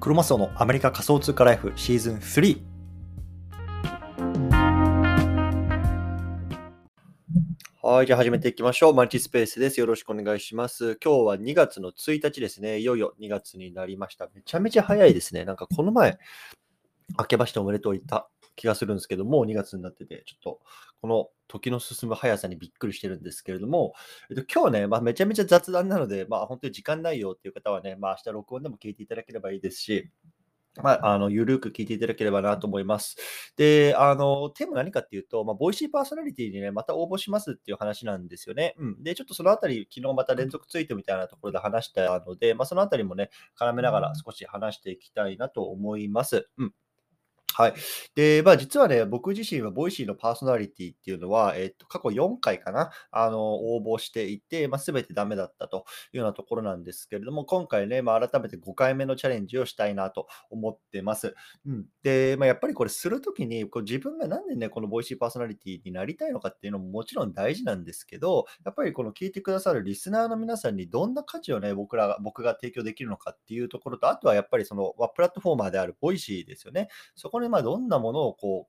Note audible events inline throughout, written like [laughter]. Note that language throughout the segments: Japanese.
クロマスオのアメリカ仮想通貨ライフシーズン3。はい、じゃあ始めていきましょう。マルチスペースです。よろしくお願いします。今日は2月の1日ですね。いよいよ2月になりました。めちゃめちゃ早いですね。なんかこの前、明けましておめでとう言った気がするんですけどもう、2月になってて、ちょっとこの時の進む速さにびっくりしてるんですけれども、えっと、今日ね、まあ、めちゃめちゃ雑談なので、まあ、本当に時間ないよっていう方はね、まあ、明日録音でも聞いていただければいいですし、まあ、あの、ゆるく聞いていただければなと思います。で、あの、テーマ何かっていうと、まあ、 Voicy パーソナリティにね、また応募しますっていう話なんですよね。うん。で、ちょっとそのあたり、昨日また連続ツイートみたいなところで話したので、まあ、そのあたりもね、絡めながら少し話していきたいなと思います。うん。はい。で、まあ、実はね、僕自身は Voicy のパーソナリティっていうのは、えっと、過去4回かな、あの、応募していて、まあ、全てダメだったというようなところなんですけれども、今回ね、まあ、改めて5回目のチャレンジをしたいなと思ってます。うん。で、まあ、やっぱりこれするときに、こう自分がなんでね、この Voicy パーソナリティになりたいのかっていうのももちろん大事なんですけど、やっぱりこの聞いてくださるリスナーの皆さんにどんな価値をね、僕らが、僕が提供できるのかっていうところと、あとはやっぱりその、プラットフォーマーである Voicy ですよね。そここれまあどんなものをこ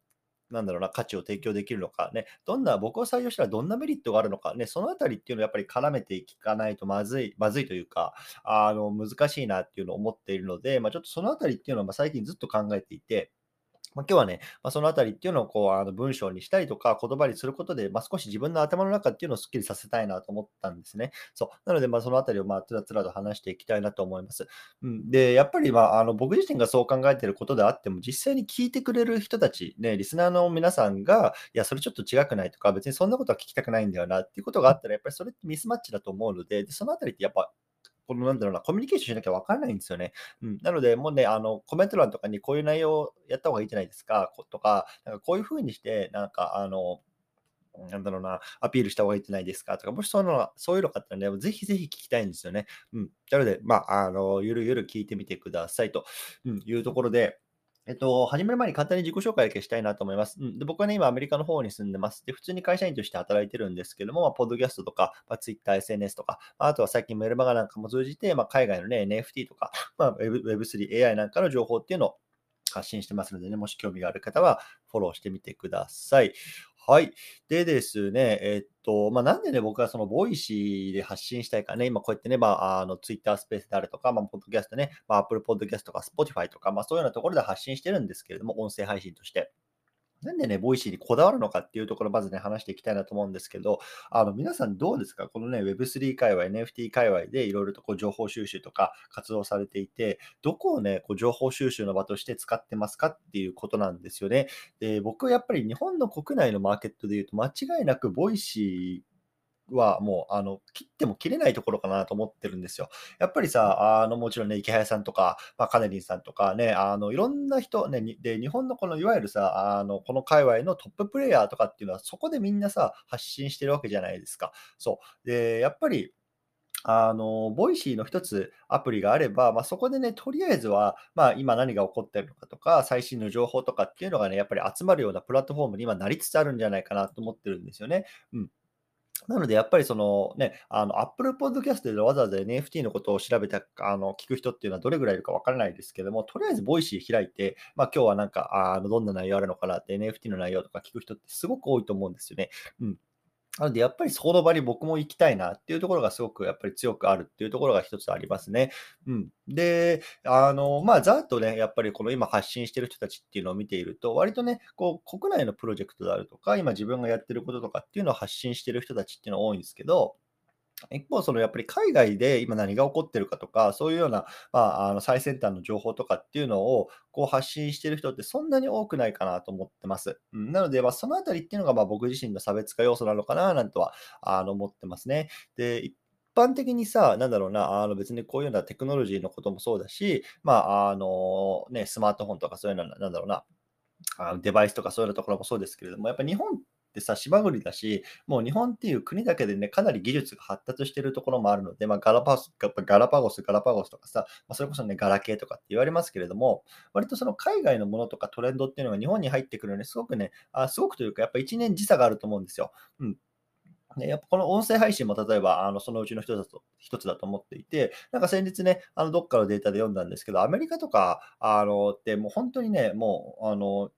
う、なんだろうな、価値を提供できるのかね、どんな、僕を採用したらどんなメリットがあるのかね、そのあたりっていうのをやっぱり絡めていかないとまずい、まずいというか、あの、難しいなっていうのを思っているので、まあちょっとそのあたりっていうのは最近ずっと考えていて、まあ、今日はね、まあ、そのあたりっていうのをこうあの文章にしたりとか言葉にすることで、まあ、少し自分の頭の中っていうのをすっきりさせたいなと思ったんですね。そう。なので、まあ、そのあたりをまあつらつらと話していきたいなと思います。うん、で、やっぱり、まあ、あの僕自身がそう考えていることであっても、実際に聞いてくれる人たち、ね、リスナーの皆さんが、いや、それちょっと違くないとか、別にそんなことは聞きたくないんだよなっていうことがあったら、やっぱりそれってミスマッチだと思うので、でそのあたりってやっぱこのなんだろうな、コミュニケーションしなきゃ分からないんですよね。うん、なので、もうね、あの、コメント欄とかにこういう内容やった方がいいじゃないですか、ことか、なんかこういうふうにして、なんか、あの、なんだろうな、アピールした方がいいじゃないですかとか、もしそういうのそういうのがあったらね、ぜひぜひ聞きたいんですよね。うん。なので、まあ、あの、ゆるゆる聞いてみてくださいと、いうところで、えっと、始める前に簡単に自己紹介だけしたいなと思います。うん、で僕はね、今アメリカの方に住んでます。で、普通に会社員として働いてるんですけども、まあ、ポッドキャストとか、まあ、Twitter、SNS とか、まあ、あとは最近メルマガなんかも通じて、まあ、海外のね、NFT とか、まあ、Web3、AI なんかの情報っていうのを発信してますのでね、もし興味がある方はフォローしてみてください。はい。でですね、えっと、まあ、なんでね、僕はその Voicy で発信したいかね、今こうやってね、まあ、あの、ツイッタースペースであるとか、まあ、ポッドキャストね、まあ、Apple Podcast とか Spotify とか、まあ、そういうようなところで発信してるんですけれども、音声配信として。なんでね、 Voicy にこだわるのかっていうところまずね、話していきたいなと思うんですけど、あの、皆さんどうですか？このね、Web3 界隈、NFT 界隈でいろいろとこう情報収集とか活動されていて、どこをね、こう情報収集の場として使ってますかっていうことなんですよね。で、僕はやっぱり日本の国内のマーケットで言うと、間違いなく Voicyはもう、あの、切っても切れないところかなと思ってるんですよ。やっぱりさ、あの、もちろんね、イケハヤさんとか、まあ、カネリンさんとかね、あの、いろんな人、ね、で、日本のこの、いわゆるさ、あの、この界隈のトッププレイヤーとかっていうのは、そこでみんなさ、発信してるわけじゃないですか。そう。で、やっぱり、あの、 Voicyの一つアプリがあれば、まあ、そこでね、とりあえずは、まあ、今何が起こってるのかとか、最新の情報とかっていうのがね、やっぱり集まるようなプラットフォームに今なりつつあるんじゃないかなと思ってるんですよね。うん。なので、やっぱりそのね、あの、Apple Podcast でわざわざ NFT のことを調べた、あの、聞く人っていうのはどれぐらいいるかわからないですけども、とりあえず Voicy開いて、まあ今日はなんか、あの、どんな内容あるのかなって NFT の内容とか聞く人ってすごく多いと思うんですよね。うん。なので、やっぱりそこの場に僕も行きたいなっていうところがすごくやっぱり強くあるっていうところが一つありますね。うん。で、あの、まあ、ざっとね、やっぱりこの今発信してる人たちっていうのを見ていると、割とね、こう、国内のプロジェクトであるとか、今自分がやってることとかっていうのを発信してる人たちっていうのは多いんですけど、一方、そのやっぱり海外で今何が起こってるかとか、そういうような、まあ、あの最先端の情報とかっていうのをこう発信してる人ってそんなに多くないかなと思ってます。うん、なので、まあ、そのあたりっていうのがまあ僕自身の差別化要素なのかななんとはあの思ってますね。で、一般的にさ、なんだろうな、あの別にこういうようなテクノロジーのこともそうだし、まあ、あのね、スマートフォンとかそういうのは、なんだろうな、あのデバイスとかそういうようなところもそうですけれども、やっぱ日本ってさ、島国だし、もう日本っていう国だけでね、かなり技術が発達してるところもあるので、まあ、ガラパゴス、ガラパゴス、ガラパゴスとかさ、まあ、それこそね、ガラケーとかって言われますけれども、割とその海外のものとかトレンドっていうのが日本に入ってくるのに、すごくね、あすごくというか、やっぱ一年時差があると思うんですよ。うん。ね、やっぱこの音声配信も例えばあのそのうちの一つだと一つだと思っていて、なんか先日ね、あのどっかのデータで読んだんですけど、アメリカとかあのってもう本当にね、もうあの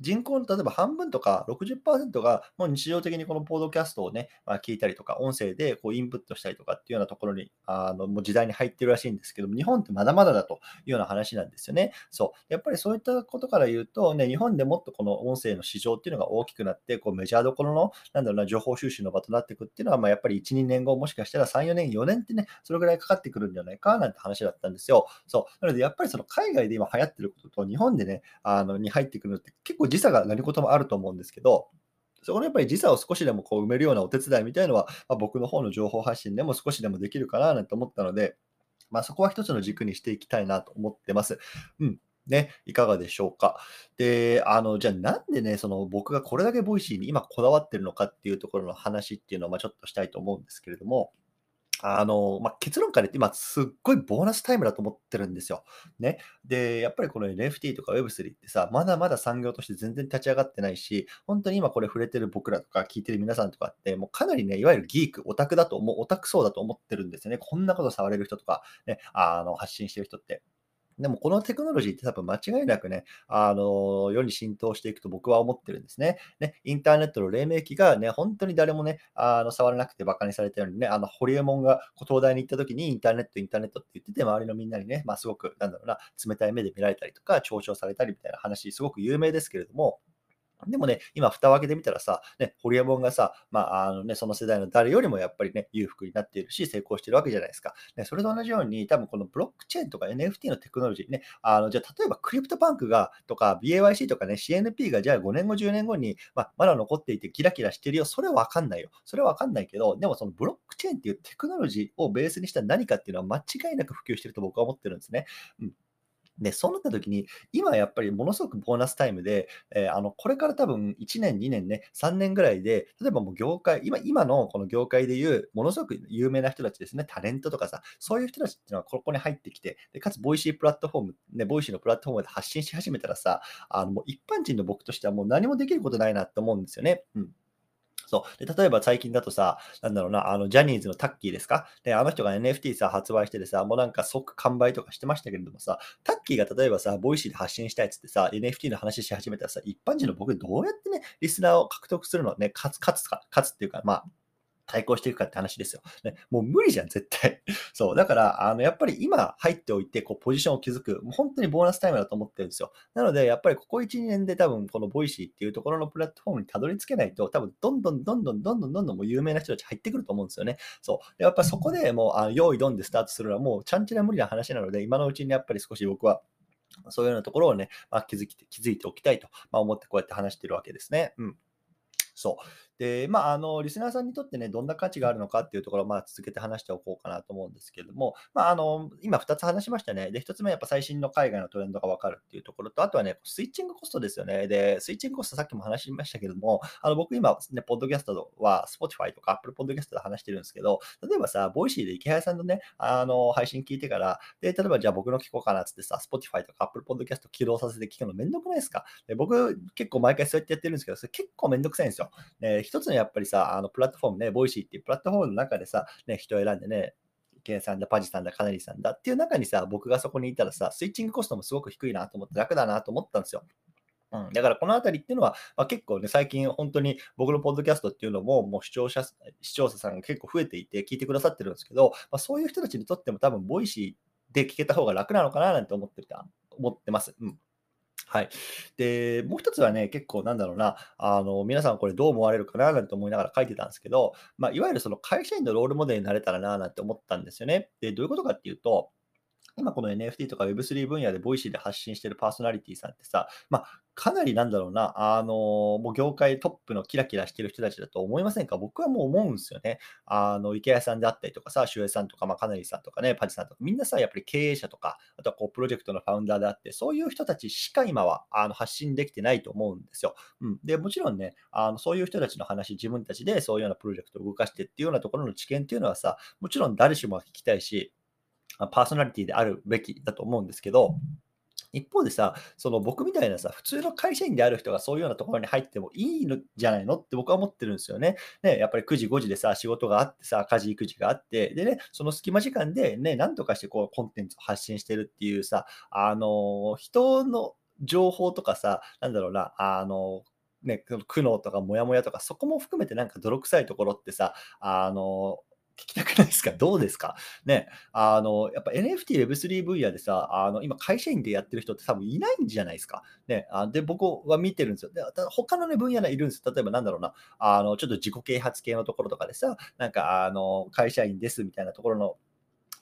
人口の例えば半分とか60%がもう日常的にこのポードキャストをね、まあ、聞いたりとか、音声でこうインプットしたりとかっていうようなところに、あのもう時代に入ってるらしいんですけども、日本ってまだまだだというような話なんですよね。そう。やっぱりそういったことから言うと、ね、日本でもっとこの音声の市場っていうのが大きくなって、こうメジャーどころの、なんだろうな、情報収集の場となっていくっていうのは、まあ、やっぱり1、2年後、もしかしたら3、4年、4年ってね、それぐらいかかってくるんじゃないかなんて話だったんですよ。そう。なので、やっぱりその海外で今流行ってることと日本でね、あのに入ってくるのって結構時差が何事もあると思うんですけど、そこのやっぱり時差を少しでもこう埋めるようなお手伝いみたいのは、まあ、僕の方の情報発信でも少しでもできるかななんて思ったので、まあ、そこは一つの軸にしていきたいなと思ってます。うん。ね、いかがでしょうか。で、あの、じゃあなんでね、その僕がこれだけ Voicyに今こだわってるのかっていうところの話っていうのをまあちょっとしたいと思うんですけれども、あの、まあ、結論から言って、今すっごいボーナスタイムだと思ってるんですよ。ね。で、やっぱりこの NFT とか Web3 ってさ、まだまだ産業として全然立ち上がってないし、本当に今これ触れてる僕らとか聞いてる皆さんとかって、もうかなりね、いわゆるギーク、オタクだと思う、オタク層だと思ってるんですよね。こんなこと触れる人とか、ね、あの、発信してる人って。でもこのテクノロジーって多分間違いなくね、あの、世に浸透していくと僕は思ってるんですね。ね、インターネットの黎明期がね、本当に誰もね、あの、触らなくて馬鹿にされたようにね、あの、ホリエモンが東大に行った時にインターネット、インターネットって言ってて、周りのみんなにね、まあすごく、なんだろうな、冷たい目で見られたりとか、嘲笑されたりみたいな話、すごく有名ですけれども、でもね、今、蓋を開けてみたらさ、ね、ホリエモンがさ、まあ、あのね、その世代の誰よりもやっぱりね、裕福になっているし、成功しているわけじゃないですか。ね、それと同じように、多分このブロックチェーンとか NFT のテクノロジーね、あのじゃ、例えば CryptoPunksが、とか BAYC とかね、CNP がじゃあ5年後、10年後に、まあ、まだ残っていてキラキラしてるよ。それはわかんないよ。それはわかんないけど、でもそのブロックチェーンっていうテクノロジーをベースにした何かっていうのは間違いなく普及してると僕は思ってるんですね。うんで、そうなった時に、今やっぱりものすごくボーナスタイムで、えー、あの、これから多分1年、2年ね、3年ぐらいで、例えばもう業界、今、今のこの業界でいう、ものすごく有名な人たちですね、タレントとかさ、そういう人たちっていうのはここに入ってきて、でかつ、 Voicyプラットフォーム、ね、 Voicyのプラットフォームで発信し始めたらさ、あの、もう一般人の僕としてはもう何もできることないなって思うんですよね。うん。そう。で、例えば最近だとさ、なんだろうな、あの、ジャニーズのタッキーですか？で、あの人が NFT さ、発売しててさ、もうなんか即完売とかしてましたけれどもさ、タッキーが例えばさ、 Voicyで発信したいっつってさ、NFT の話し始めたらさ、一般人の僕どうやってね、リスナーを獲得するのね、勝つ、勝つか、勝つっていうか、まあ、対抗していくかって話ですよ。ね、もう無理じゃん、絶対。[laughs] そう。だから、あの、やっぱり今入っておいて、こう、ポジションを築く、もう本当にボーナスタイムだと思ってるんですよ。なので、やっぱりここ1、2年で多分、この Voicyっていうところのプラットフォームにたどり着けないと、多分、どんどんどんどんどんどんどんどんもう有名な人たち入ってくると思うんですよね。そう。やっぱそこでもう、よーいドンでスタートするのはもう、ちゃんちゃら無理な話なので、今のうちにやっぱり少し僕は、そういうようなところをね、まあ、気づき気づいておきたいと、まあ、思ってこうやって話してるわけですね。うん。そう。で、まあ、あの、リスナーさんにとってね、どんな価値があるのかっていうところを、まあ、続けて話しておこうかなと思うんですけれども、まあ、あの、今2つ話しましたね。で、1つ目はやっぱ最新の海外のトレンドがわかるっていうところと、あとはね、スイッチングコストですよね。で、スイッチングコストさっきも話しましたけども、あの、僕今、ね、ポッドキャストは Spotify とか Apple Podcast で話してるんですけど、例えばさ、 Voicyでイケハヤさんのね、あの、配信聞いてから、で、例えばじゃあ僕の聞こうかなっつってさ、Spotify とか Apple Podcast 起動させて聞くのめんどくないですか？で僕、結構毎回そうやってやってるんですけど、それ結構めんどくさいんですよ。で、一つのやっぱりさ、あのプラットフォームね、 Voicyっていうプラットフォームの中でさ、ね、人を選んでね、ケンさんだ、パジさんだ、カネリンさんだっていう中にさ、僕がそこにいたらさ、スイッチングコストもすごく低いなと思って楽だなと思ったんですよ。うん、だからこのあたりっていうのは、まあ、結構ね、最近本当に僕のポッドキャストっていうのも、もう視聴者、視聴者さんが結構増えていて聞いてくださってるんですけど、まあ、そういう人たちにとっても多分、 Voicyで聞けた方が楽なのかななんて思ってた、思ってます。うん。はい。で、もう一つはね、結構なんだろうな、あの、皆さんこれどう思われるかななんて思いながら書いてたんですけど、まあ、いわゆるその会社員のロールモデルになれたらななんて思ったんですよね。で、どういうことかっていうと、今この NFT とか Web3 分野で Voicyで発信してるパーソナリティさんってさ、まあ、かなりなんだろうな、あのもう業界トップのキラキラしてる人たちだと思いませんか？僕はもう思うんですよね。あの、イケハヤさんであったりとかさ、周平さんとか、まあ、カネリンさんとかね、パジさんとか、みんなさ、やっぱり経営者とか、あとはこう、プロジェクトのファウンダーであって、そういう人たちしか今はあの発信できてないと思うんですよ。うん。で、もちろんね、あのそういう人たちの話、自分たちでそういうようなプロジェクトを動かしてっていうようなところの知見っていうのはさ、もちろん誰しも聞きたいし、パーソナリティであるべきだと思うんですけど、一方でさ、その僕みたいなさ、普通の会社員である人がそういうようなところに入ってもいいのじゃないのって僕は思ってるんですよね。ね、やっぱり9時、5時でさ、仕事があってさ、家事、育児があって、でね、その隙間時間でね、なんとかしてこうコンテンツを発信してるっていうさ、あの、人の情報とかさ、なんだろうな、あの、ね、苦悩とかモヤモヤとか、そこも含めてなんか泥臭いところってさ、あの、聞きたくないですか？[laughs] どうですか？ね。あの、やっぱ NFT、Web3 分野でさ、あの、今会社員でやってる人って多分いないんじゃないですか？ね。あで、僕は見てるんですよ。で他のね、分野でいるんです。例えばなんだろうな、あの、ちょっと自己啓発系のところとかでさ、なんか、あの、会社員ですみたいなところの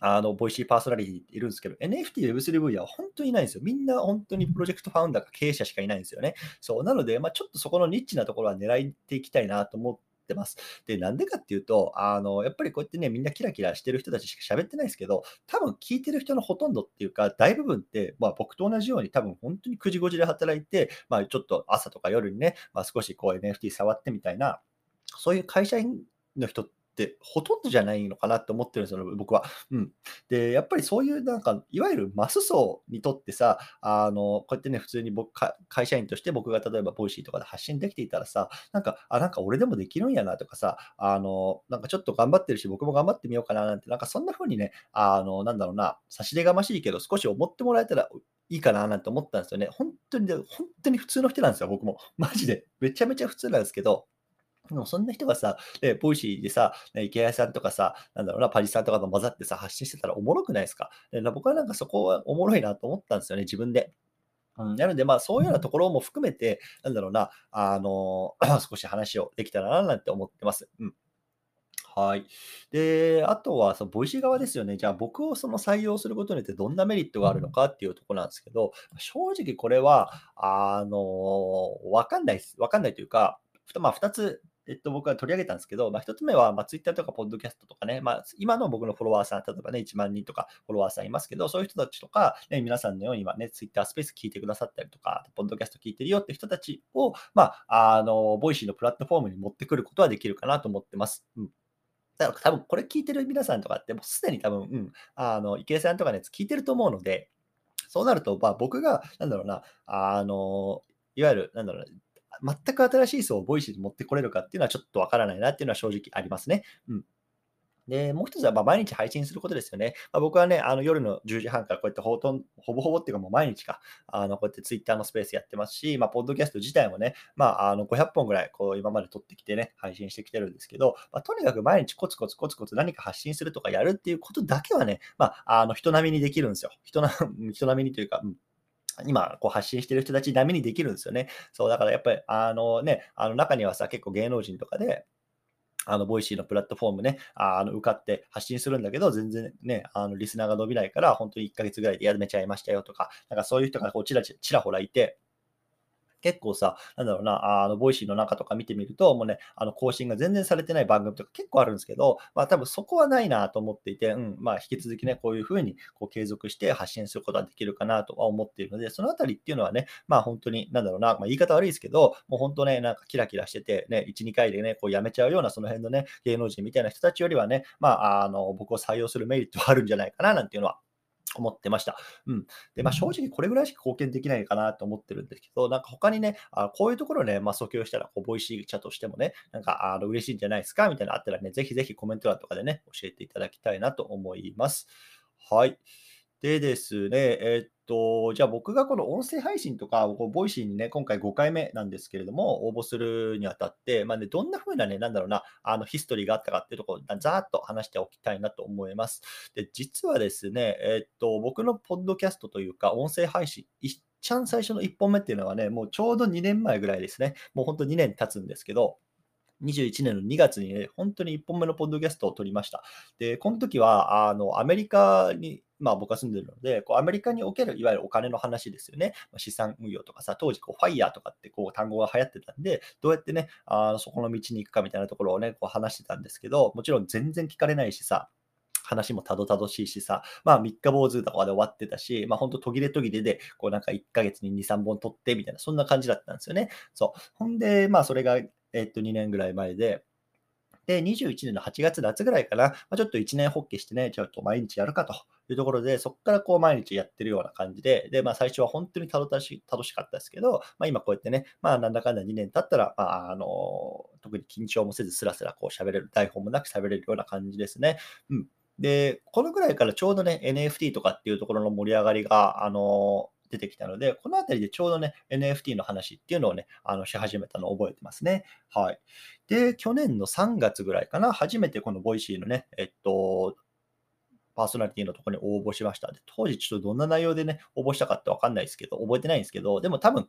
あの、ボイシーパーソナリティっているんですけど、NFT、Web3 分野は本当にいないんですよ。みんな本当にプロジェクトファウンダーか経営者しかいないんですよね。そう。なので、まあ、ちょっとそこのニッチなところは狙っていきたいなと思ってます。で、なんでかっていうと、あの、やっぱりこうやってね、みんなキラキラしてる人たちしか喋ってないですけど、多分聞いてる人のほとんどっていうか、大部分って、まあ僕と同じように多分本当に9時5時で働いて、まあちょっと朝とか夜にね、まあ少しこう NFT 触ってみたいな、そういう会社員の人ってほとんどじゃないのかなって思ってるんですよ、僕は。うん。で、やっぱりそういうなんか、いわゆるマス層にとってさ、あの、こうやってね、普通に僕会社員として僕が例えば Voicy とかで発信できていたらさ、なんか、あ、なんか俺でもできるんやなとかさ、あの、なんかちょっと頑張ってるし、僕も頑張ってみようかななんて、なんかそんな風にね、あの、なんだろうな、差し出がましいけど、少し思ってもらえたらいいかななんて思ったんですよね。本当に、本当に普通の人なんですよ、僕も。マジで。めちゃめちゃ普通なんですけど、でもそんな人がさ、ね、 Voicyでさ、ね、イケハヤさんとかさ、なんだろうな、パジさんとかと混ざってさ、発信してたらおもろくないですか？で僕はなんかそこはおもろいなと思ったんですよね、自分で。うん、なので、まあ、そういうようなところも含めて、なんだろうな、あの、[clears throat] 少し話をできたらな、なんて思ってます。うん。はい。で、あとは、その Voicy側ですよね。じゃあ、僕をその採用することによってどんなメリットがあるのかっていうところなんですけど、正直これは、あの、わかんないです。わかんないというか、まあ、2つえっと、僕は取り上げたんですけど、まあ、1つ目は、まあ、Twitter とか Podcast とかね、まあ、今の僕のフォロワーさん、例えばね、1万人とかフォロワーさんいますけど、そういう人たちとか、ね、皆さんのように今ね、Twitter スペース聞いてくださったりとか、Podcast 聞いてるよって人たちを、まあ、あの、 Voicyのプラットフォームに持ってくることはできるかなと思ってます。うんだから多分これ聞いてる皆さんとかって、もうすでに多分、うん、あの、イケハヤさんとかのやつ聞いてると思うので、そうなると、まあ、僕が、なんだろうな、あの、いわゆる、なんだろうな、全く新しい層を Voicyに持ってこれるかっていうのはちょっとわからないなっていうのは正直ありますね。うん。で、もう一つはま毎日配信することですよね。まあ、僕はね、あの夜の10時半からこうやってほとんほぼほぼっていうかもう毎日か、あのこうやってツイッターのスペースやってますし、まあ、ポッドキャスト自体もね、まあ、あの500本ぐらいこう今まで録ってきてね、配信してきてるんですけど、まあ、とにかく毎日コツコツコツコツ何か発信するとかやるっていうことだけはね、まあ、あの人並みにできるんですよ。人な [laughs] 人並みにというか、うん今、こう発信してる人たち並みにできるんですよね。そう、だからやっぱり、あのね、あの中にはさ、結構芸能人とかで、あの、 Voicyのプラットフォームね、あの、受かって発信するんだけど、全然ね、あの、リスナーが伸びないから、本当に1ヶ月ぐらいでやめちゃいましたよとか、なんかそういう人がこうちらちらほらいて、結構さ、なんだろうな、あの、 Voicyの中とか見てみると、もうね、あの、更新が全然されてない番組とか結構あるんですけど、まあ多分そこはないなと思っていて、うん、まあ引き続きね、こういうふうにこう継続して発信することができるかなとは思っているので、そのあたりっていうのはね、まあ本当に、なんだろうな、まあ言い方悪いですけど、もう本当ね、なんかキラキラしてて、ね、1、2回でね、こうやめちゃうようなその辺のね、芸能人みたいな人たちよりはね、まあ、あの、僕を採用するメリットはあるんじゃないかな、なんていうのは思ってました。うん。で、まあ、正直これぐらいしか貢献できないかなと思ってるんですけど、なんか他にね、あこういうところね、まあ、訴求したら、こう、 Voicy社としてもね、なんか、あの、嬉しいんじゃないですかみたいなのあったらね、ぜひぜひコメント欄とかでね、教えていただきたいなと思います。はい。でですね、えー、っと、じゃあ僕がこの音声配信とか、 Voicyにね、今回5回目なんですけれども、応募するにあたって、まあね、どんな風なね、なんだろうな、あの、ヒストリーがあったかっていうところを、ざーっと話しておきたいなと思います。で、実はですね、えー、っと、僕のポッドキャストというか、音声配信、一番最初の1本目っていうのはね、もうちょうど2年前ぐらいですね。もう本当2年経つんですけど、21年の2月にね、本当に1本目のポッドキャストを撮りました。で、この時は、あの、アメリカにまあ、僕は住んでるので、こうアメリカにおけるいわゆるお金の話ですよね。資産運用とかさ、当時こうファイヤーとかってこう単語が流行ってたんで、どうやってね、あそこの道に行くかみたいなところをね、こう話してたんですけど、もちろん全然聞かれないしさ、話もたどたどしいしさ、まあ3日坊主とかで終わってたし、まあほんと途切れ途切れで、こうなんか1ヶ月に2、3本撮ってみたいな、そんな感じだったんですよね。そう。ほんで、まあそれが、えっと2年ぐらい前で、で、21年の8月夏ぐらいかな、まあ、ちょっと1年発起してね、ちょっと毎日やるかというところで、そこからこう毎日やってるような感じで、で、まあ最初は本当に楽し楽しかったですけど、まあ今こうやってね、まあなんだかんだ2年経ったら、まああの、特に緊張もせずスラスラこう喋れる、台本もなく喋れるような感じですね。うん。で、このぐらいからちょうどね、NFT とかっていうところの盛り上がりが、あの、出てきたので、このあたりでちょうどね、NFT の話っていうのをね、あのし始めたのを覚えてますね。はい。で、去年の3月ぐらいかな、初めてこの Voicyのね、えっと、パーソナリティのところに応募しました。で当時ちょっとどんな内容でね、応募したかってわかんないですけど、覚えてないんですけど、でも多分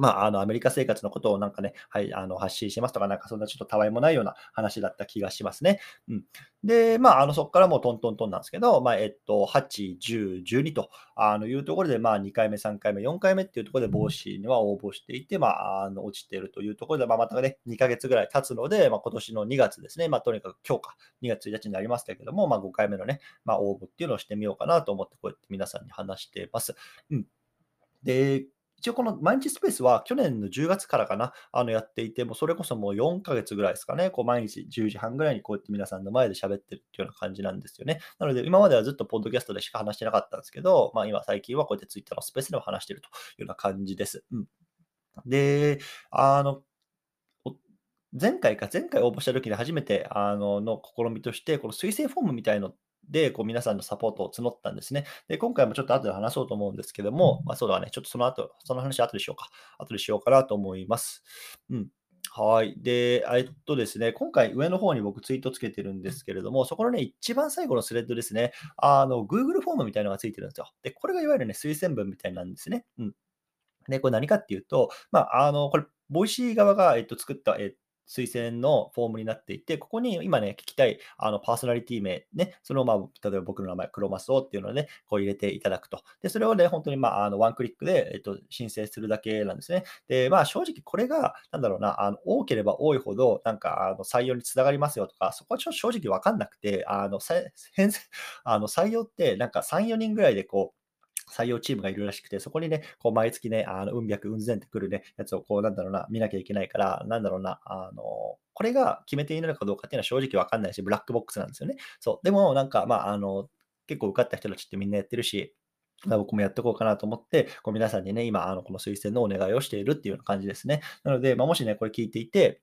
まあ、あの、アメリカ生活のことをなんかね、はい、あの、発信しますとか、なんかそんなちょっとたわいもないような話だった気がしますね。うん。で、まあ、あの、そこからもうトントントンなんですけど、まあ、えっと、8、10、12と、あの、いうところで、まあ、2回目、3回目、4回目っていうところで帽子には応募していて、まあ、あの、落ちているというところで、まあ、またね、2ヶ月ぐらい経つので、まあ、今年の2月ですね、まあ、とにかく今日か、2月1日になりますけれども、まあ、5回目のね、まあ、応募っていうのをしてみようかなと思って、こうやって皆さんに話してます。うん。で、一応この毎日スペースは去年の10月からかな、あのやっていて、もうそれこそもう4ヶ月ぐらいですかね、こう毎日10時半ぐらいにこうやって皆さんの前で喋ってるっていうような感じなんですよね。なので今まではずっとポッドキャストでしか話してなかったんですけど、まあ今最近はこうやってツイッターのスペースでも話してるというような感じです。うん。で、あの、前回か、前回応募した時に初めてあのの試みとして、この推薦フォームみたいので、こう皆さんのサポートを募ったんですね。で、今回もちょっと後で話そうと思うんですけども、まあ、そうだね、ちょっとその後、その話後でしようか。後でしようかなと思います。うん。はい。で、えっとですね、今回上の方に僕ツイートつけてるんですけれども、そこのね、一番最後のスレッドですね、あの、Google フォームみたいなのがついてるんですよ。で、これがいわゆるね、推薦文みたいなんですね。うん。で、これ何かっていうと、まあ、あの、これ、 Voicy側が、えっと、作った、えっ推薦のフォームになっていて、ここに今ね、聞きたいあのパーソナリティ名、ね、そのまあ、例えば僕の名前、クロマスオっていうのをね、こう入れていただくと。で、それをね、本当にまあ、あのワンクリックで、えっと、申請するだけなんですね。で、まあ、正直これが、なんだろうな、あの多ければ多いほど、なんか、あの採用につながりますよとか、そこはちょっと正直わかんなくて、あの、[laughs] あの採用って、なんか3、4人ぐらいでこう、採用チームがいるらしくて、そこにね、こう毎月ね、あの、うん百、うん千ってくるね、やつをこう、なんだろうな、見なきゃいけないから、なんだろうな、あの、これが決めているかどうかっていうのは正直わかんないし、ブラックボックスなんですよね。そう。でも、なんか、まあ、あの、結構受かった人たちってみんなやってるし、僕もやっておこうかなと思って、こう皆さんにね、今、あのこの推薦のお願いをしているっていうような感じですね。なので、まあ、もしね、これ聞いていて、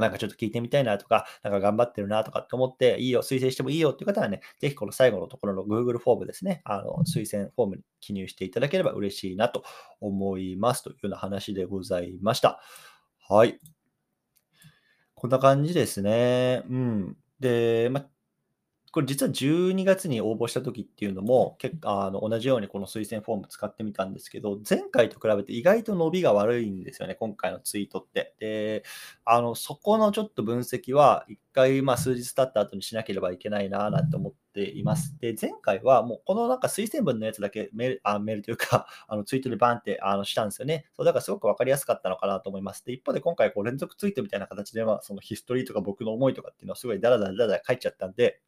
なんかちょっと聞いてみたいなとか、なんか頑張ってるなとかって思って、いいよ、推薦してもいいよっていう方はね、ぜひこの最後のところの Google フォームですね、あの推薦フォームに記入していただければ嬉しいなと思いますというような話でございました。はい。こんな感じですね。うん。で、まこれ実は12月に応募した時っていうのも、結構あの同じようにこの推薦フォーム使ってみたんですけど、前回と比べて意外と伸びが悪いんですよね、今回のツイートって。で、あのそこのちょっと分析は、一回まあ数日経った後にしなければいけないななんて思っています。で、前回はもうこのなんか推薦文のやつだけメールあメールというか、[laughs] あのツイートでバンってあのしたんですよね。そうだからすごく分かりやすかったのかなと思います。で、一方で今回こう連続ツイートみたいな形では、そのヒストリーとか僕の思いとかっていうのはすごいダラダラダラダラ書いちゃったんで、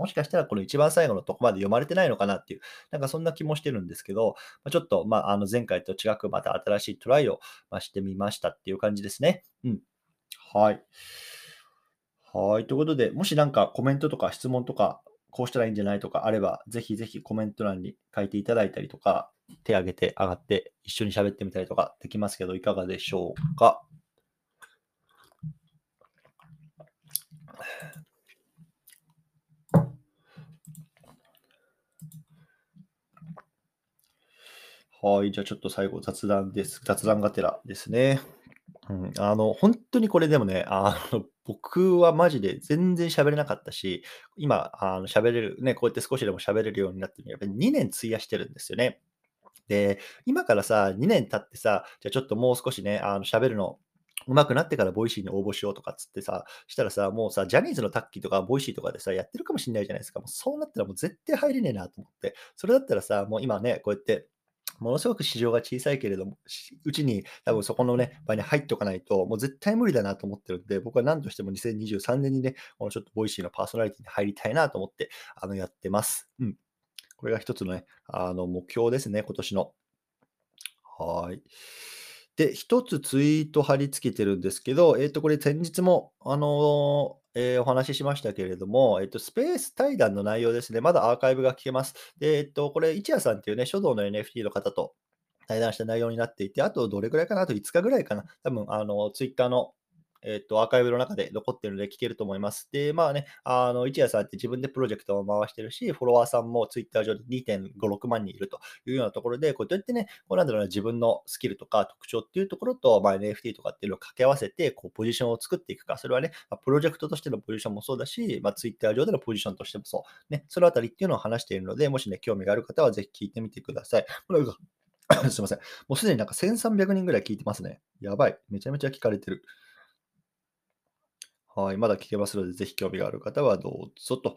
もしかしたらこの一番最後のとこまで読まれてないのかなっていう、なんかそんな気もしてるんですけど、ちょっと、まあ、あの前回と違くまた新しいトライをしてみましたっていう感じですね。うん。はい。はい。ということで、もしなんかコメントとか質問とか、こうしたらいいんじゃないとかあれば、ぜひぜひコメント欄に書いていただいたりとか、手挙げて上がって一緒に喋ってみたりとかできますけど、いかがでしょうか？はい、じゃあちょっと最後雑談です。雑談がてらですね。うん、あの、本当にこれでもね、あの、僕はマジで全然喋れなかったし、今、あの喋れる、ね、こうやって少しでも喋れるようになってやっぱり2年費やしてるんですよね。で、今からさ、2年経ってさ、じゃあちょっともう少しね、あの喋るの上手くなってから Voicyに応募しようとかっつってさ、したらさ、もうさ、ジャニーズのタッキーとか Voicyとかでさ、やってるかもしんないじゃないですか。もうそうなったらもう絶対入れねえなと思って。それだったらさ、もう今ね、こうやってものすごく市場が小さいけれども、うちに多分そこのね、場に入っておかないと、もう絶対無理だなと思ってるんで、僕は何としても2023年にね、このちょっと Voicyのパーソナリティに入りたいなと思って、あの、やってます。うん。これが一つのね、あの、目標ですね、今年の。はい。で、一つツイート貼り付けてるんですけど、えっ、ー、と、これ先日も、あのえーお話ししましたけれども、えっと、スペース対談の内容ですね、まだアーカイブが聞けます。で、えっと、これ、一夜さんっていうね、書道の NFT の方と対談した内容になっていて、あとどれくらいかな、あと5日ぐらいかな、多分あの、ツイッターのえっと、アーカイブの中で残ってるので聞けると思います。で、まあね、あの、一夜さんって自分でプロジェクトを回してるし、フォロワーさんもツイッター上で2.56万人いるというようなところで、こうやってね、こうなんだろうな、自分のスキルとか特徴っていうところと、まあ、NFT とかっていうのを掛け合わせて、こう、ポジションを作っていくか。それはね、まあ、プロジェクトとしてのポジションもそうだし、まあ、ツイッター上でのポジションとしてもそう。ね、そのあたりっていうのを話しているので、もしね、興味がある方はぜひ聞いてみてください。[coughs] すいません。もうすでになんか1300人ぐらい聞いてますね。やばい。めちゃめちゃ聞かれてる。はい、まだ聞けますので、ぜひ興味がある方はどうぞと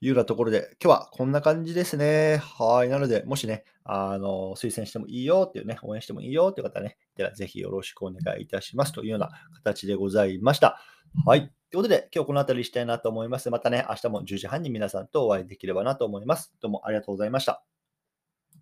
いうようなところで、今日はこんな感じですね。はい。なので、もしね、あの、推薦してもいいよっていうね、応援してもいいよっていう方ね、ではぜひよろしくお願いいたしますというような形でございました。はい。ということで、今日この辺りしたいなと思います。またね、明日も10時半に皆さんとお会いできればなと思います。どうもありがとうございました。